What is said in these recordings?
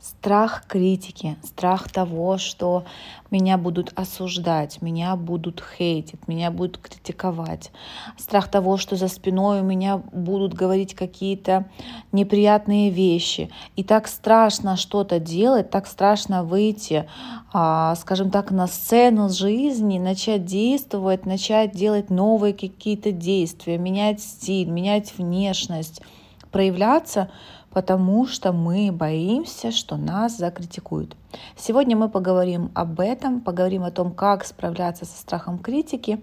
страх критики, страх того, что меня будут осуждать, меня будут хейтить, меня будут критиковать, страх того, что за спиной у меня будут говорить какие-то неприятные вещи. И так страшно что-то делать, так страшно выйти, а, скажем так, на сцену жизни, начать действовать, начать делать новые какие-то действия, менять стиль, менять внешность, проявляться — потому что мы боимся, что нас закритикуют. Сегодня мы поговорим об этом, поговорим о том, как справляться со страхом критики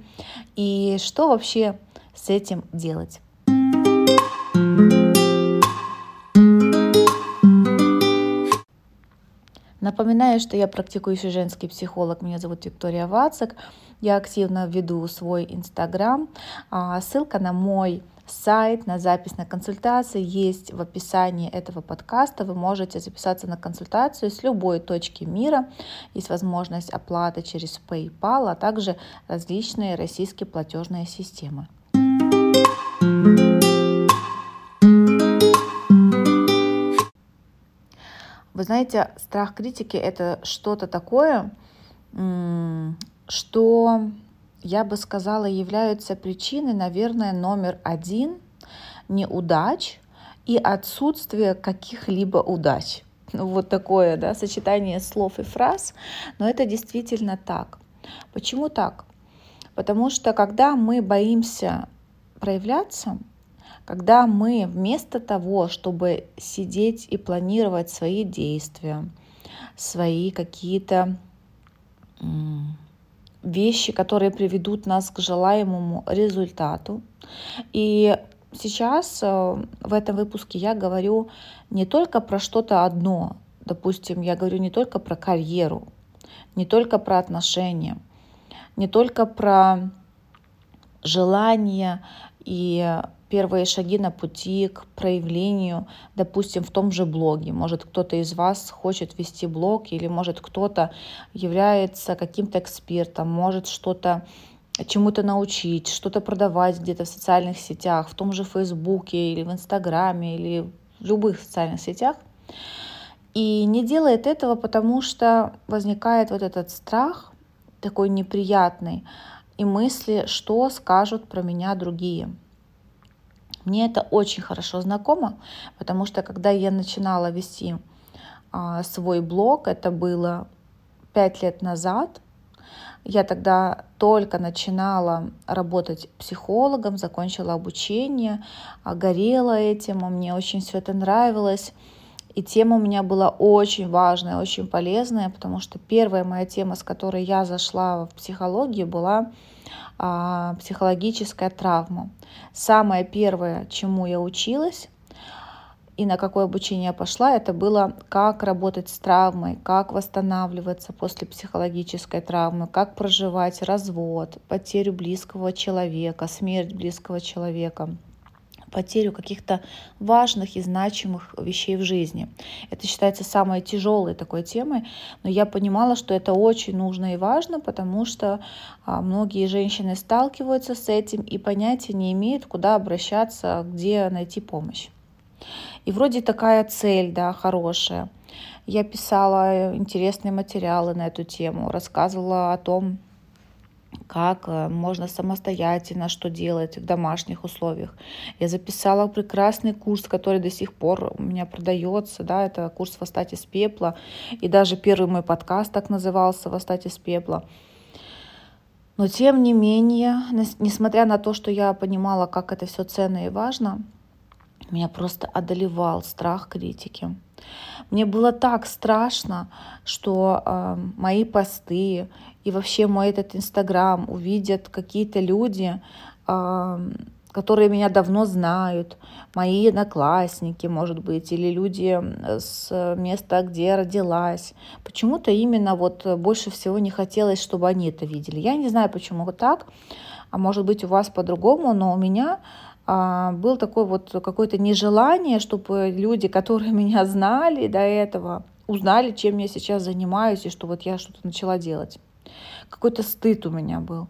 и что вообще с этим делать. Напоминаю, что я практикующий женский психолог. Меня зовут Виктория Вацак. Я активно веду свой инстаграм. А, ссылка на мой сайт на запись на консультации есть в описании этого подкаста. Вы можете записаться на консультацию с любой точки мира. Есть возможность оплаты через PayPal, а также различные российские платежные системы. Вы знаете, страх критики это что-то такое, что я бы сказала, являются причиной, наверное, номер один неудач и отсутствие каких-либо удач. Ну, вот такое да, сочетание слов и фраз, но это действительно так. Почему так? Потому что когда мы боимся проявляться, когда мы вместо того, чтобы сидеть и планировать свои действия, свои какие-то вещи, которые приведут нас к желаемому результату. И сейчас э, в этом выпуске я говорю не только про что-то одно, допустим, я говорю не только про карьеру, не только про отношения, не только про желание и первые шаги на пути к проявлению, допустим, в том же блоге. Может, кто-то из вас хочет вести блог, или может кто-то является каким-то экспертом, может что-то чему-то научить, что-то продавать где-то в социальных сетях, в том же Фейсбуке или в Инстаграме или в любых социальных сетях. И не делает этого, потому что возникает вот этот страх такой неприятный и мысли, что скажут про меня другие. Мне это очень хорошо знакомо, потому что когда я начинала вести а, свой блог, это было пять лет назад, я тогда только начинала работать психологом, закончила обучение, а, горела этим, мне очень все это нравилось. И тема у меня была очень важная, очень полезная, потому что первая моя тема, с которой я зашла в психологию, была а, психологическая травма. Самое первое, чему я училась и на какое обучение я пошла, это было как работать с травмой, как восстанавливаться после психологической травмы, как проживать развод, потерю близкого человека, смерть близкого человека потерю каких-то важных и значимых вещей в жизни. Это считается самой тяжелой такой темой, но я понимала, что это очень нужно и важно, потому что а, многие женщины сталкиваются с этим и понятия не имеют, куда обращаться, где найти помощь. И вроде такая цель, да, хорошая. Я писала интересные материалы на эту тему, рассказывала о том, как э, можно самостоятельно что делать в домашних условиях. Я записала прекрасный курс, который до сих пор у меня продается, да, это курс «Восстать из пепла», и даже первый мой подкаст так назывался «Восстать из пепла». Но тем не менее, несмотря на то, что я понимала, как это все ценно и важно, меня просто одолевал страх критики. Мне было так страшно, что э, мои посты и вообще мой этот Инстаграм увидят какие-то люди, которые меня давно знают, мои одноклассники, может быть, или люди с места, где я родилась. Почему-то именно вот больше всего не хотелось, чтобы они это видели. Я не знаю, почему так, а может быть у вас по-другому, но у меня а, был такой вот какое-то нежелание, чтобы люди, которые меня знали до этого, узнали, чем я сейчас занимаюсь, и что вот я что-то начала делать. Какой-то стыд у меня был.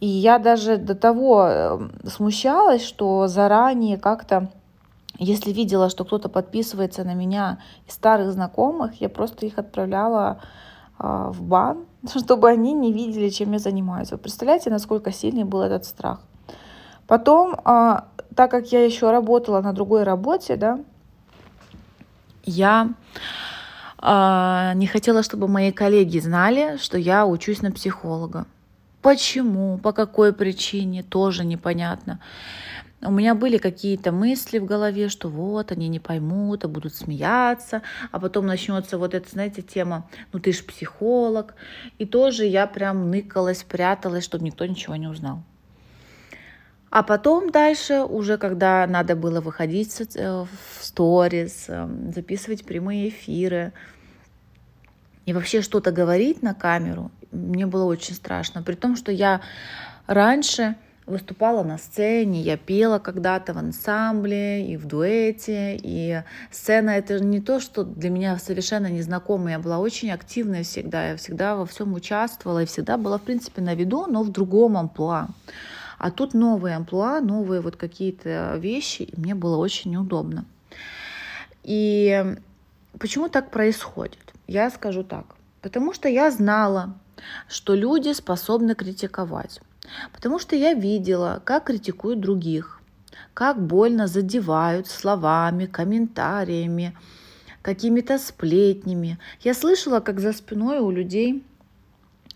И я даже до того эм, смущалась, что заранее как-то если видела, что кто-то подписывается на меня из старых знакомых, я просто их отправляла а, в бан, чтобы они не видели, чем я занимаюсь. Вы представляете, насколько сильный был этот страх? Потом, а, так как я еще работала на другой работе, да, я не хотела, чтобы мои коллеги знали, что я учусь на психолога. Почему, по какой причине, тоже непонятно. У меня были какие-то мысли в голове, что вот они не поймут, а будут смеяться, а потом начнется вот эта, знаете, тема, ну ты ж психолог. И тоже я прям ныкалась, пряталась, чтобы никто ничего не узнал. А потом дальше, уже когда надо было выходить в сторис, эм, записывать прямые эфиры и вообще что-то говорить на камеру, мне было очень страшно. При том, что я раньше выступала на сцене, я пела когда-то в ансамбле и в дуэте, и сцена это не то, что для меня совершенно незнакомо, я была очень активная всегда, я всегда во всем участвовала и всегда была, в принципе, на виду, но в другом амплуа. А тут новые амплуа, новые вот какие-то вещи, и мне было очень неудобно. И почему так происходит? Я скажу так. Потому что я знала, что люди способны критиковать. Потому что я видела, как критикуют других, как больно задевают словами, комментариями, какими-то сплетнями. Я слышала, как за спиной у людей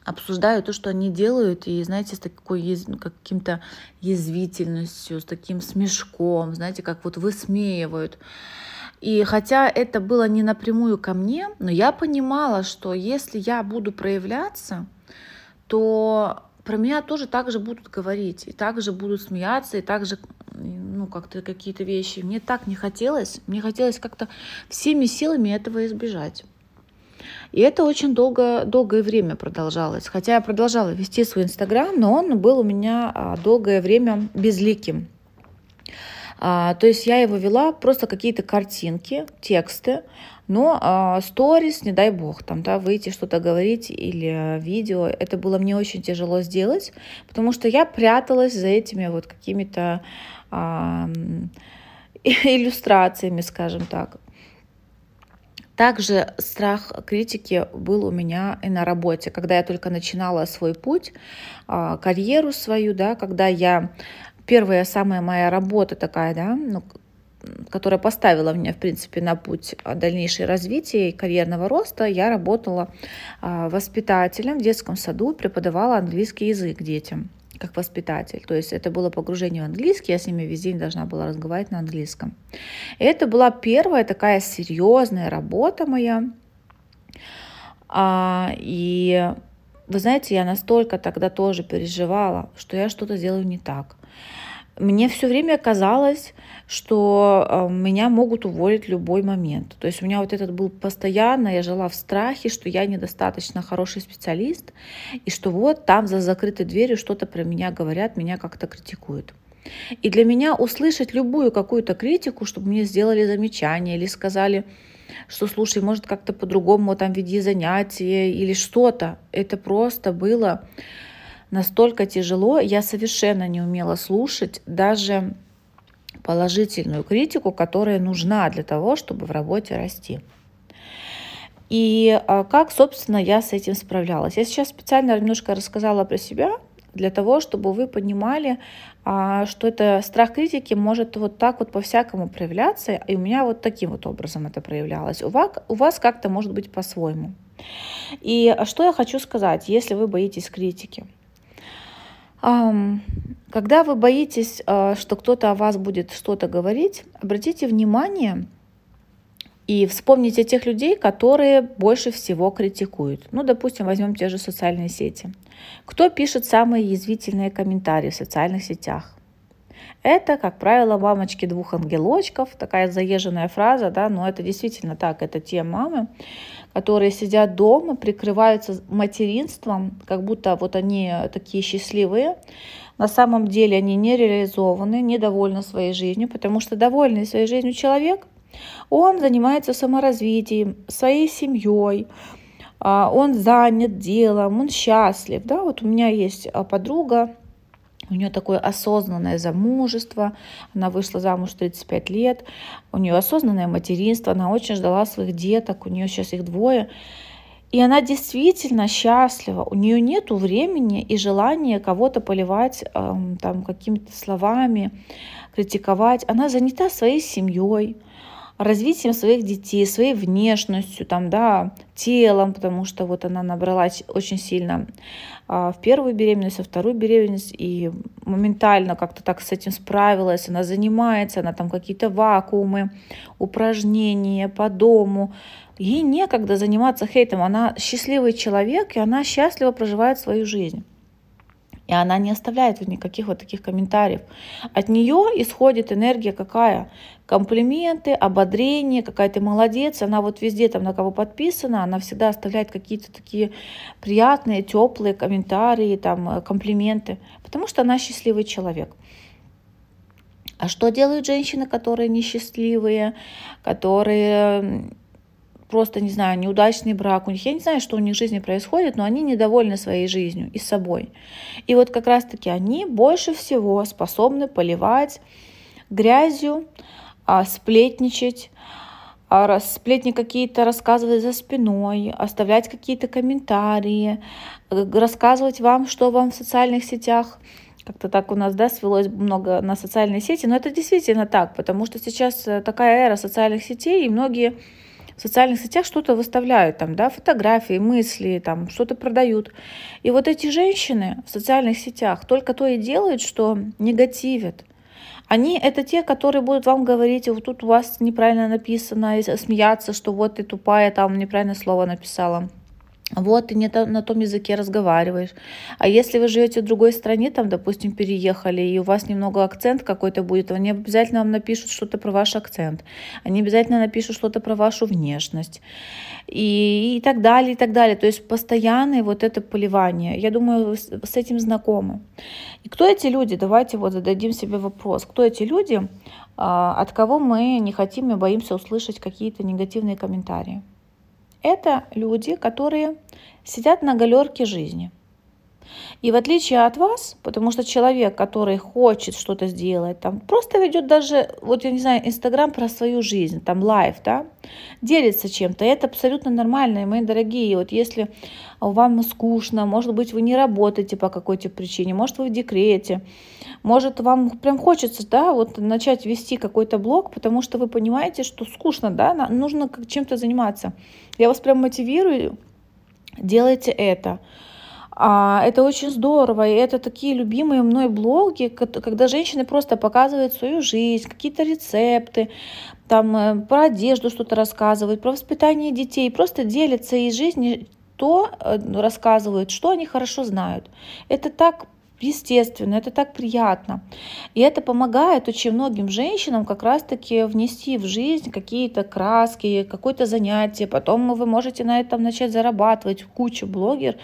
обсуждают то, что они делают, и, знаете, с такой ну, каким-то язвительностью, с таким смешком, знаете, как вот высмеивают. И хотя это было не напрямую ко мне, но я понимала, что если я буду проявляться, то про меня тоже так же будут говорить, и также будут смеяться, и также ну, как-то какие-то вещи. Мне так не хотелось, мне хотелось как-то всеми силами этого избежать. И это очень долго, долгое время продолжалось. Хотя я продолжала вести свой Инстаграм, но он был у меня а, долгое время безликим. А, то есть я его вела просто какие-то картинки, тексты, но а, сторис, не дай бог, там, да, выйти что-то говорить или видео, это было мне очень тяжело сделать, потому что я пряталась за этими вот какими-то а, иллюстрациями, скажем так. Также страх критики был у меня и на работе, когда я только начинала свой путь, а, карьеру свою, да, когда я первая самая моя работа такая, да, ну, которая поставила меня, в принципе, на путь дальнейшего развития и карьерного роста, я работала а, воспитателем в детском саду, преподавала английский язык детям как воспитатель. То есть это было погружение в английский, я с ними весь день должна была разговаривать на английском. И это была первая такая серьезная работа моя. А, и вы знаете, я настолько тогда тоже переживала, что я что-то делаю не так мне все время казалось, что э, меня могут уволить в любой момент. То есть у меня вот этот был постоянно, я жила в страхе, что я недостаточно хороший специалист, и что вот там за закрытой дверью что-то про меня говорят, меня как-то критикуют. И для меня услышать любую какую-то критику, чтобы мне сделали замечание или сказали, что слушай, может как-то по-другому там веди занятия или что-то, это просто было настолько тяжело, я совершенно не умела слушать даже положительную критику, которая нужна для того, чтобы в работе расти. И а, как, собственно, я с этим справлялась. Я сейчас специально немножко рассказала про себя, для того, чтобы вы понимали, а, что это страх критики может вот так вот по-всякому проявляться, и у меня вот таким вот образом это проявлялось. У вас, у вас как-то может быть по-своему. И что я хочу сказать, если вы боитесь критики – когда вы боитесь, а, что кто-то о вас будет что-то говорить, обратите внимание и вспомните тех людей, которые больше всего критикуют. Ну, допустим, возьмем те же социальные сети. Кто пишет самые язвительные комментарии в социальных сетях? Это, как правило, мамочки двух ангелочков, такая заезженная фраза, да, но это действительно так, это те мамы, которые сидят дома, прикрываются материнством, как будто вот они такие счастливые. На самом деле они не реализованы, недовольны своей жизнью, потому что довольный своей жизнью человек, он занимается саморазвитием, своей семьей, а, он занят делом, он счастлив. Да? Вот у меня есть а, подруга, у нее такое осознанное замужество, она вышла замуж в 35 лет, у нее осознанное материнство, она очень ждала своих деток, у нее сейчас их двое. И она действительно счастлива, у нее нет времени и желания кого-то поливать эм, там какими-то словами, критиковать. Она занята своей семьей, развитием своих детей, своей внешностью, там, да, телом, потому что вот она набралась очень сильно а, в первую беременность, во вторую беременность, и моментально как-то так с этим справилась, она занимается, она там какие-то вакуумы, упражнения по дому, ей некогда заниматься хейтом, она счастливый человек, и она счастливо проживает свою жизнь. И она не оставляет никаких вот таких комментариев. От нее исходит энергия какая? Комплименты, ободрение, какая то молодец. Она вот везде там на кого подписана, она всегда оставляет какие-то такие приятные, теплые комментарии, там, э, комплименты. Потому что она счастливый человек. А что делают женщины, которые несчастливые, которые просто, не знаю, неудачный брак у них. Я не знаю, что у них в жизни происходит, но они недовольны своей жизнью и собой. И вот как раз-таки они больше всего способны поливать грязью, а, сплетничать, а, сплетни какие-то рассказывать за спиной, оставлять какие-то комментарии, рассказывать вам, что вам в социальных сетях как-то так у нас, да, свелось много на социальные сети, но это действительно так, потому что сейчас э, такая эра социальных сетей, и многие в социальных сетях что-то выставляют, там, да, фотографии, мысли, там, что-то продают. И вот эти женщины в социальных сетях только то и делают, что негативят. Они это те, которые будут вам говорить, вот тут у вас неправильно написано, смеяться, что вот ты тупая, там неправильное слово написала вот ты не на том языке разговариваешь. А если вы живете в другой стране, там, допустим, переехали, и у вас немного акцент какой-то будет, они обязательно вам напишут что-то про ваш акцент. Они обязательно напишут что-то про вашу внешность. И, и так далее, и так далее. То есть постоянное вот это поливание. Я думаю, с, с этим знакомы. И кто эти люди? Давайте вот зададим себе вопрос. Кто эти люди, а, от кого мы не хотим и боимся услышать какие-то негативные комментарии? Это люди, которые сидят на галерке жизни. И в отличие от вас, потому что человек, который хочет что-то сделать, там просто ведет даже, вот я не знаю, Инстаграм про свою жизнь, там лайф, да, делится чем-то, это абсолютно нормально, и мои дорогие, вот если вам скучно, может быть, вы не работаете по какой-то причине, может, вы в декрете, может, вам прям хочется, да, вот начать вести какой-то блог, потому что вы понимаете, что скучно, да, нужно чем-то заниматься. Я вас прям мотивирую, делайте это. А, это очень здорово, и это такие любимые мной блоги, когда женщины просто показывают свою жизнь, какие-то рецепты, там э, про одежду что-то рассказывают, про воспитание детей, просто делятся из жизни то э, рассказывают, что они хорошо знают. Это так естественно, это так приятно. И это помогает очень многим женщинам как раз-таки внести в жизнь какие-то краски, какое-то занятие. Потом вы можете на этом начать зарабатывать. Куча блогер,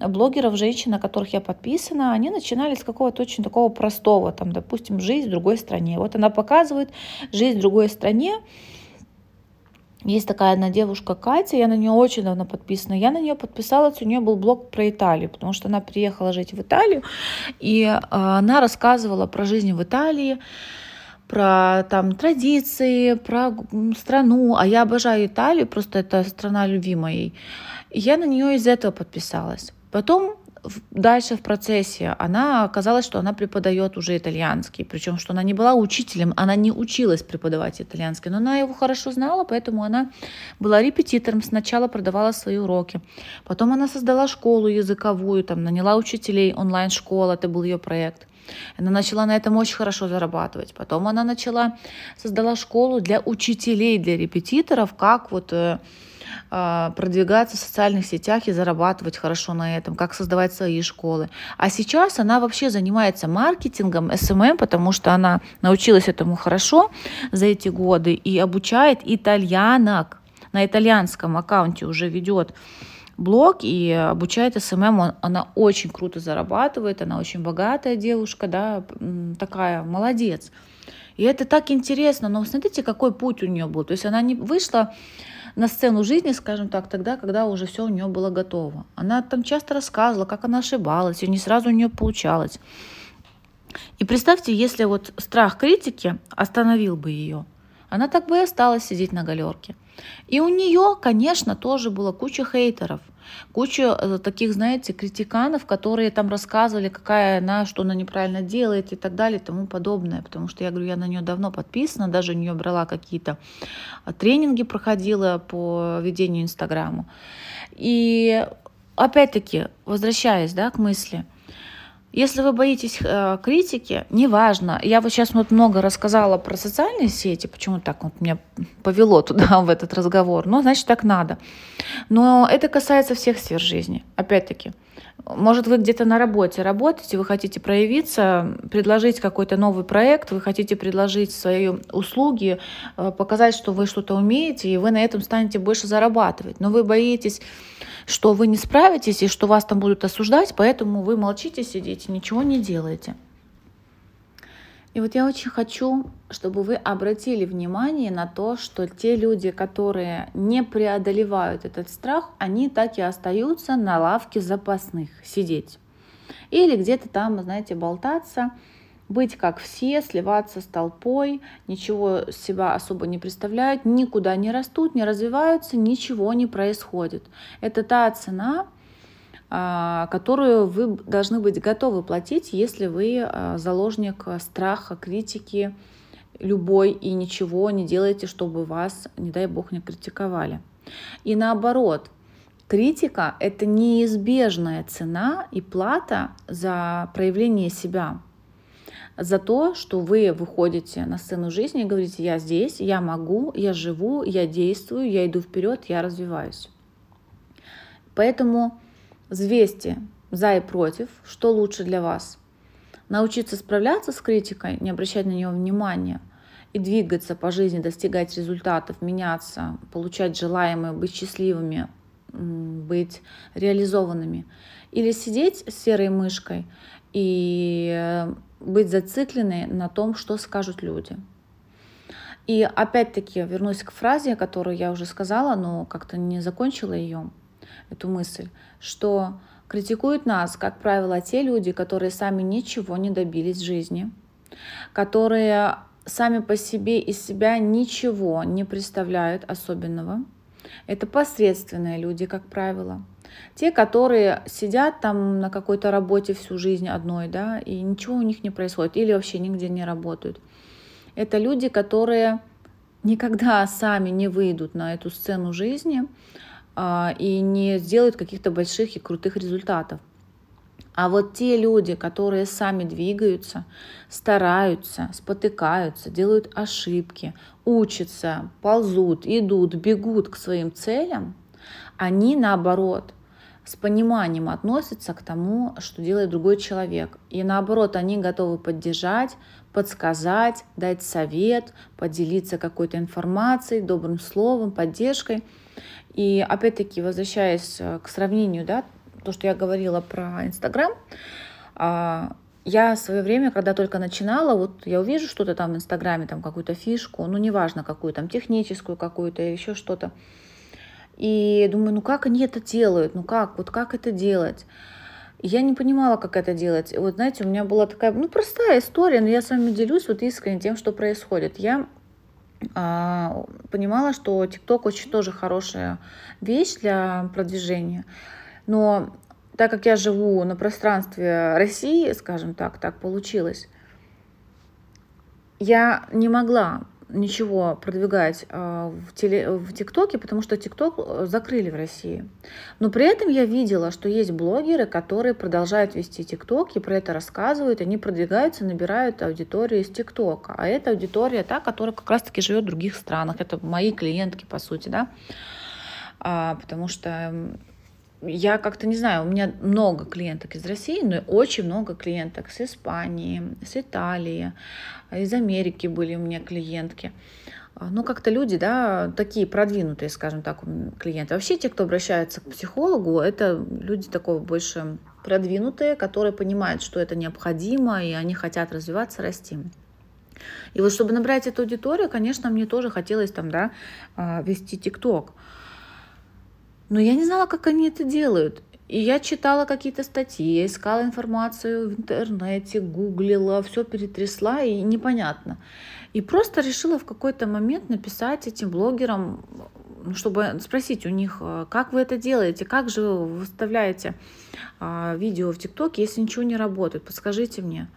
блогеров, женщин, на которых я подписана, они начинали с какого-то очень такого простого, там, допустим, жизнь в другой стране. Вот она показывает жизнь в другой стране, есть такая одна девушка Катя, я на нее очень давно подписана. Я на нее подписалась, у нее был блог про Италию, потому что она приехала жить в Италию, и э, она рассказывала про жизнь в Италии, про там традиции, про страну. А я обожаю Италию, просто это страна любимая. И я на нее из этого подписалась. Потом дальше в процессе она оказалось, что она преподает уже итальянский, причем что она не была учителем, она не училась преподавать итальянский, но она его хорошо знала, поэтому она была репетитором, сначала продавала свои уроки, потом она создала школу языковую, там наняла учителей, онлайн-школа, это был ее проект. Она начала на этом очень хорошо зарабатывать. Потом она начала, создала школу для учителей, для репетиторов, как вот э, продвигаться в социальных сетях и зарабатывать хорошо на этом, как создавать свои школы. А сейчас она вообще занимается маркетингом, SMM, эм эм, потому что она научилась этому хорошо за эти годы и обучает итальянок. На итальянском аккаунте уже ведет блог и обучает SMM. Эм она очень круто зарабатывает, она очень богатая девушка, да, такая, молодец. И это так интересно, но смотрите, какой путь у нее был. То есть она не вышла на сцену жизни, скажем так, тогда, когда уже все у нее было готово. Она там часто рассказывала, как она ошибалась, и не сразу у нее получалось. И представьте, если вот страх критики остановил бы ее, она так бы и осталась сидеть на галерке. И у нее, конечно, тоже было куча хейтеров, куча э, таких, знаете, критиканов, которые там рассказывали, какая она, что она неправильно делает и так далее и тому подобное. Потому что я говорю, я на нее давно подписана, даже у нее брала какие-то э, тренинги, проходила по ведению Инстаграму. И опять-таки, возвращаясь да, к мысли – если вы боитесь э, критики, неважно. Я вот сейчас вот много рассказала про социальные сети, почему так вот меня повело туда, в этот разговор. Ну, значит, так надо. Но это касается всех сфер жизни. Опять-таки, может, вы где-то на работе работаете, вы хотите проявиться, предложить какой-то новый проект, вы хотите предложить свои услуги, э, показать, что вы что-то умеете, и вы на этом станете больше зарабатывать. Но вы боитесь что вы не справитесь и что вас там будут осуждать, поэтому вы молчите, сидите, ничего не делаете. И вот я очень хочу, чтобы вы обратили внимание на то, что те люди, которые не преодолевают этот страх, они так и остаются на лавке запасных сидеть. Или где-то там, знаете, болтаться, быть как все, сливаться с толпой, ничего себя особо не представляют, никуда не растут, не развиваются, ничего не происходит. Это та цена, которую вы должны быть готовы платить, если вы а, заложник страха, критики любой и ничего не делаете, чтобы вас, не дай бог, не критиковали. И наоборот, критика — это неизбежная цена и плата за проявление себя за то, что вы выходите на сцену жизни и говорите, я здесь, я могу, я живу, я действую, я иду вперед, я развиваюсь. Поэтому взвесьте за и против, что лучше для вас. Научиться справляться с критикой, не обращать на нее внимания и двигаться по жизни, достигать результатов, меняться, получать желаемое, быть счастливыми, быть реализованными. Или сидеть с серой мышкой и э, быть зацикленной на том, что скажут люди. И опять-таки вернусь к фразе, которую я уже сказала, но как-то не закончила ее, эту мысль, что критикуют нас, как правило, те люди, которые сами ничего не добились в жизни, которые сами по себе из себя ничего не представляют особенного. Это посредственные люди, как правило. Те, которые сидят там на какой-то работе всю жизнь одной, да, и ничего у них не происходит, или вообще нигде не работают. Это люди, которые никогда сами не выйдут на эту сцену жизни и не сделают каких-то больших и крутых результатов. А вот те люди, которые сами двигаются, стараются, спотыкаются, делают ошибки, учатся, ползут, идут, бегут к своим целям, они наоборот с пониманием относятся к тому, что делает другой человек. И наоборот, они готовы поддержать, подсказать, дать совет, поделиться какой-то информацией, добрым словом, поддержкой. И опять-таки, возвращаясь э, к сравнению, да, то, что я говорила про Инстаграм, а, я в свое время, когда только начинала, вот я увижу что-то там в Инстаграме, там какую-то фишку, ну неважно какую, там техническую какую-то, еще что-то, и думаю, ну как они это делают? Ну как? Вот как это делать? Я не понимала, как это делать. Вот знаете, у меня была такая, ну, простая история, но я с вами делюсь вот искренне тем, что происходит. Я понимала, что ТикТок очень тоже хорошая вещь для продвижения. Но так как я живу на пространстве России, скажем так, так получилось, я не могла ничего продвигать а, в, теле, в ТикТоке, потому что ТикТок э, закрыли в России. Но при этом я видела, что есть блогеры, которые продолжают вести ТикТок и про это рассказывают, они продвигаются, набирают аудиторию из ТикТока. А это аудитория та, которая как раз-таки живет в других странах. Это мои клиентки, по сути, да. А, потому что я как-то не знаю, у меня много клиенток из России, но очень много клиенток с Испании, с Италии, из Америки были у меня клиентки. А, ну, как-то люди, да, такие продвинутые, скажем так, клиенты. Вообще те, кто обращается к психологу, это люди такого больше продвинутые, которые понимают, что это необходимо, и они хотят развиваться, расти. И вот чтобы набрать эту аудиторию, конечно, мне тоже хотелось там, да, а, вести ТикТок. Но я не знала, как они это делают. И я читала какие-то статьи, я искала информацию в интернете, гуглила, все перетрясла, и непонятно. И просто решила в какой-то момент написать этим блогерам, чтобы спросить у них, э, как вы это делаете, как же вы выставляете а, видео в ТикТоке, если ничего не работает, подскажите мне.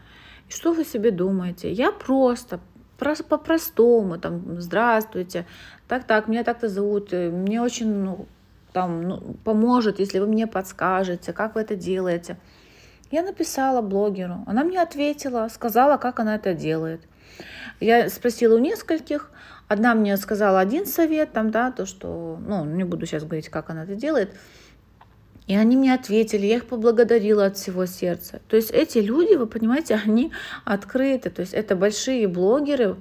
И что вы себе думаете? Я просто по-простому, там, здравствуйте, так-так, меня так-то зовут, э, мне очень ну, там, ну, поможет, если вы мне подскажете, как вы это делаете. Я написала блогеру, она мне ответила, сказала, как она это делает. Я спросила у нескольких, одна мне сказала один совет, там, да, то, что, ну, не буду сейчас говорить, как она это делает, и они мне ответили, я их поблагодарила от всего сердца. То есть эти люди, вы понимаете, они открыты. То есть это большие блогеры,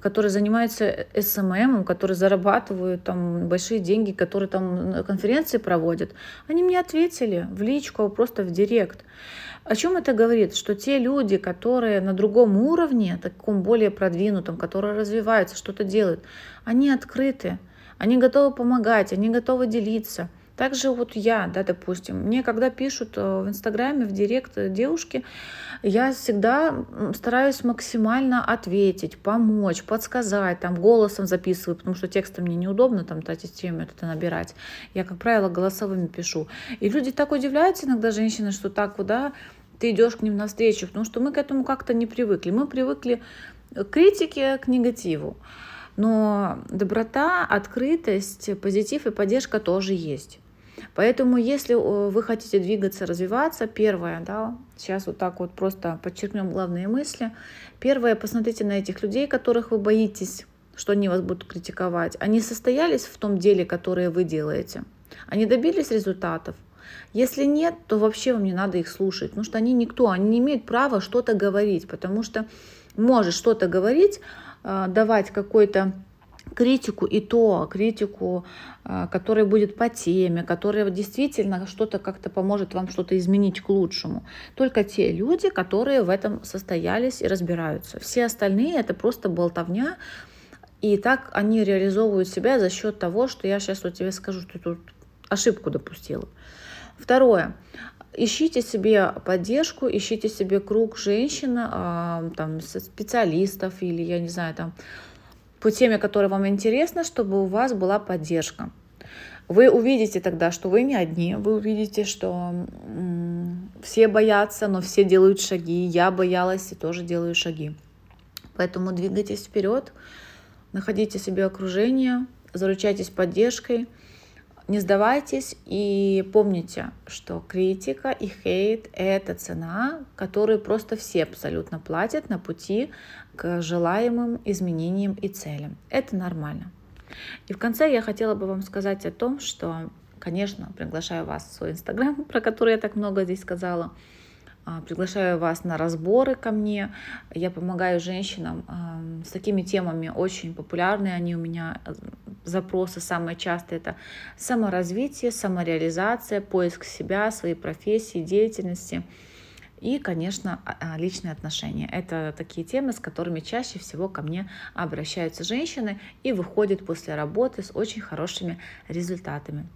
которые занимаются SMM, которые зарабатывают там большие деньги, которые там конференции проводят. Они мне ответили в личку, просто в директ. О чем это говорит? Что те люди, которые на другом уровне, таком более продвинутом, которые развиваются, что-то делают, они открыты, они готовы помогать, они готовы делиться. Также вот я, да, допустим, мне когда пишут э, в Инстаграме, в Директ э, девушки, я всегда стараюсь максимально ответить, помочь, подсказать, там голосом записываю, потому что текстом мне неудобно там тратить время это набирать. Я, как правило, голосовыми пишу. И люди так удивляются иногда, женщины, что так вот, да, ты идешь к ним навстречу, потому что мы к этому как-то не привыкли. Мы привыкли к критике, к негативу. Но доброта, открытость, позитив и поддержка тоже есть. Поэтому, если вы хотите двигаться, развиваться, первое, да, сейчас вот так вот просто подчеркнем главные мысли. Первое, посмотрите на этих людей, которых вы боитесь, что они вас будут критиковать. Они состоялись в том деле, которое вы делаете. Они добились результатов. Если нет, то вообще вам не надо их слушать, потому что они никто, они не имеют права что-то говорить, потому что может что-то говорить, э, давать какой-то критику и то критику, а, которая будет по теме, которая действительно что-то как-то поможет вам что-то изменить к лучшему. Только те люди, которые в этом состоялись и разбираются. Все остальные это просто болтовня, и так они реализовывают себя за счет того, что я сейчас вот тебе скажу, что ты тут ошибку допустила. Второе. Ищите себе поддержку, ищите себе круг женщин, а, там, специалистов или, я не знаю, там, по теме, которая вам интересна, чтобы у вас была поддержка. Вы увидите тогда, что вы не одни, вы увидите, что все боятся, но все делают шаги. Я боялась и тоже делаю шаги. Поэтому двигайтесь вперед, находите себе окружение, заручайтесь поддержкой, не сдавайтесь и помните, что критика и хейт — это цена, которую просто все абсолютно платят на пути к желаемым изменениям и целям. Это нормально. И в конце я хотела бы вам сказать о том, что, конечно, приглашаю вас в свой инстаграм, про который я так много здесь сказала, приглашаю вас на разборы ко мне. Я помогаю женщинам с такими темами, очень популярные они у меня. Э, запросы самые частые это саморазвитие, самореализация, поиск себя, своей профессии, деятельности и, конечно, а, а, личные отношения. Это такие темы, с которыми чаще всего ко мне обращаются женщины и выходят после работы с очень хорошими результатами.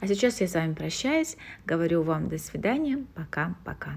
А сейчас я с вами прощаюсь, говорю вам до свидания, пока-пока.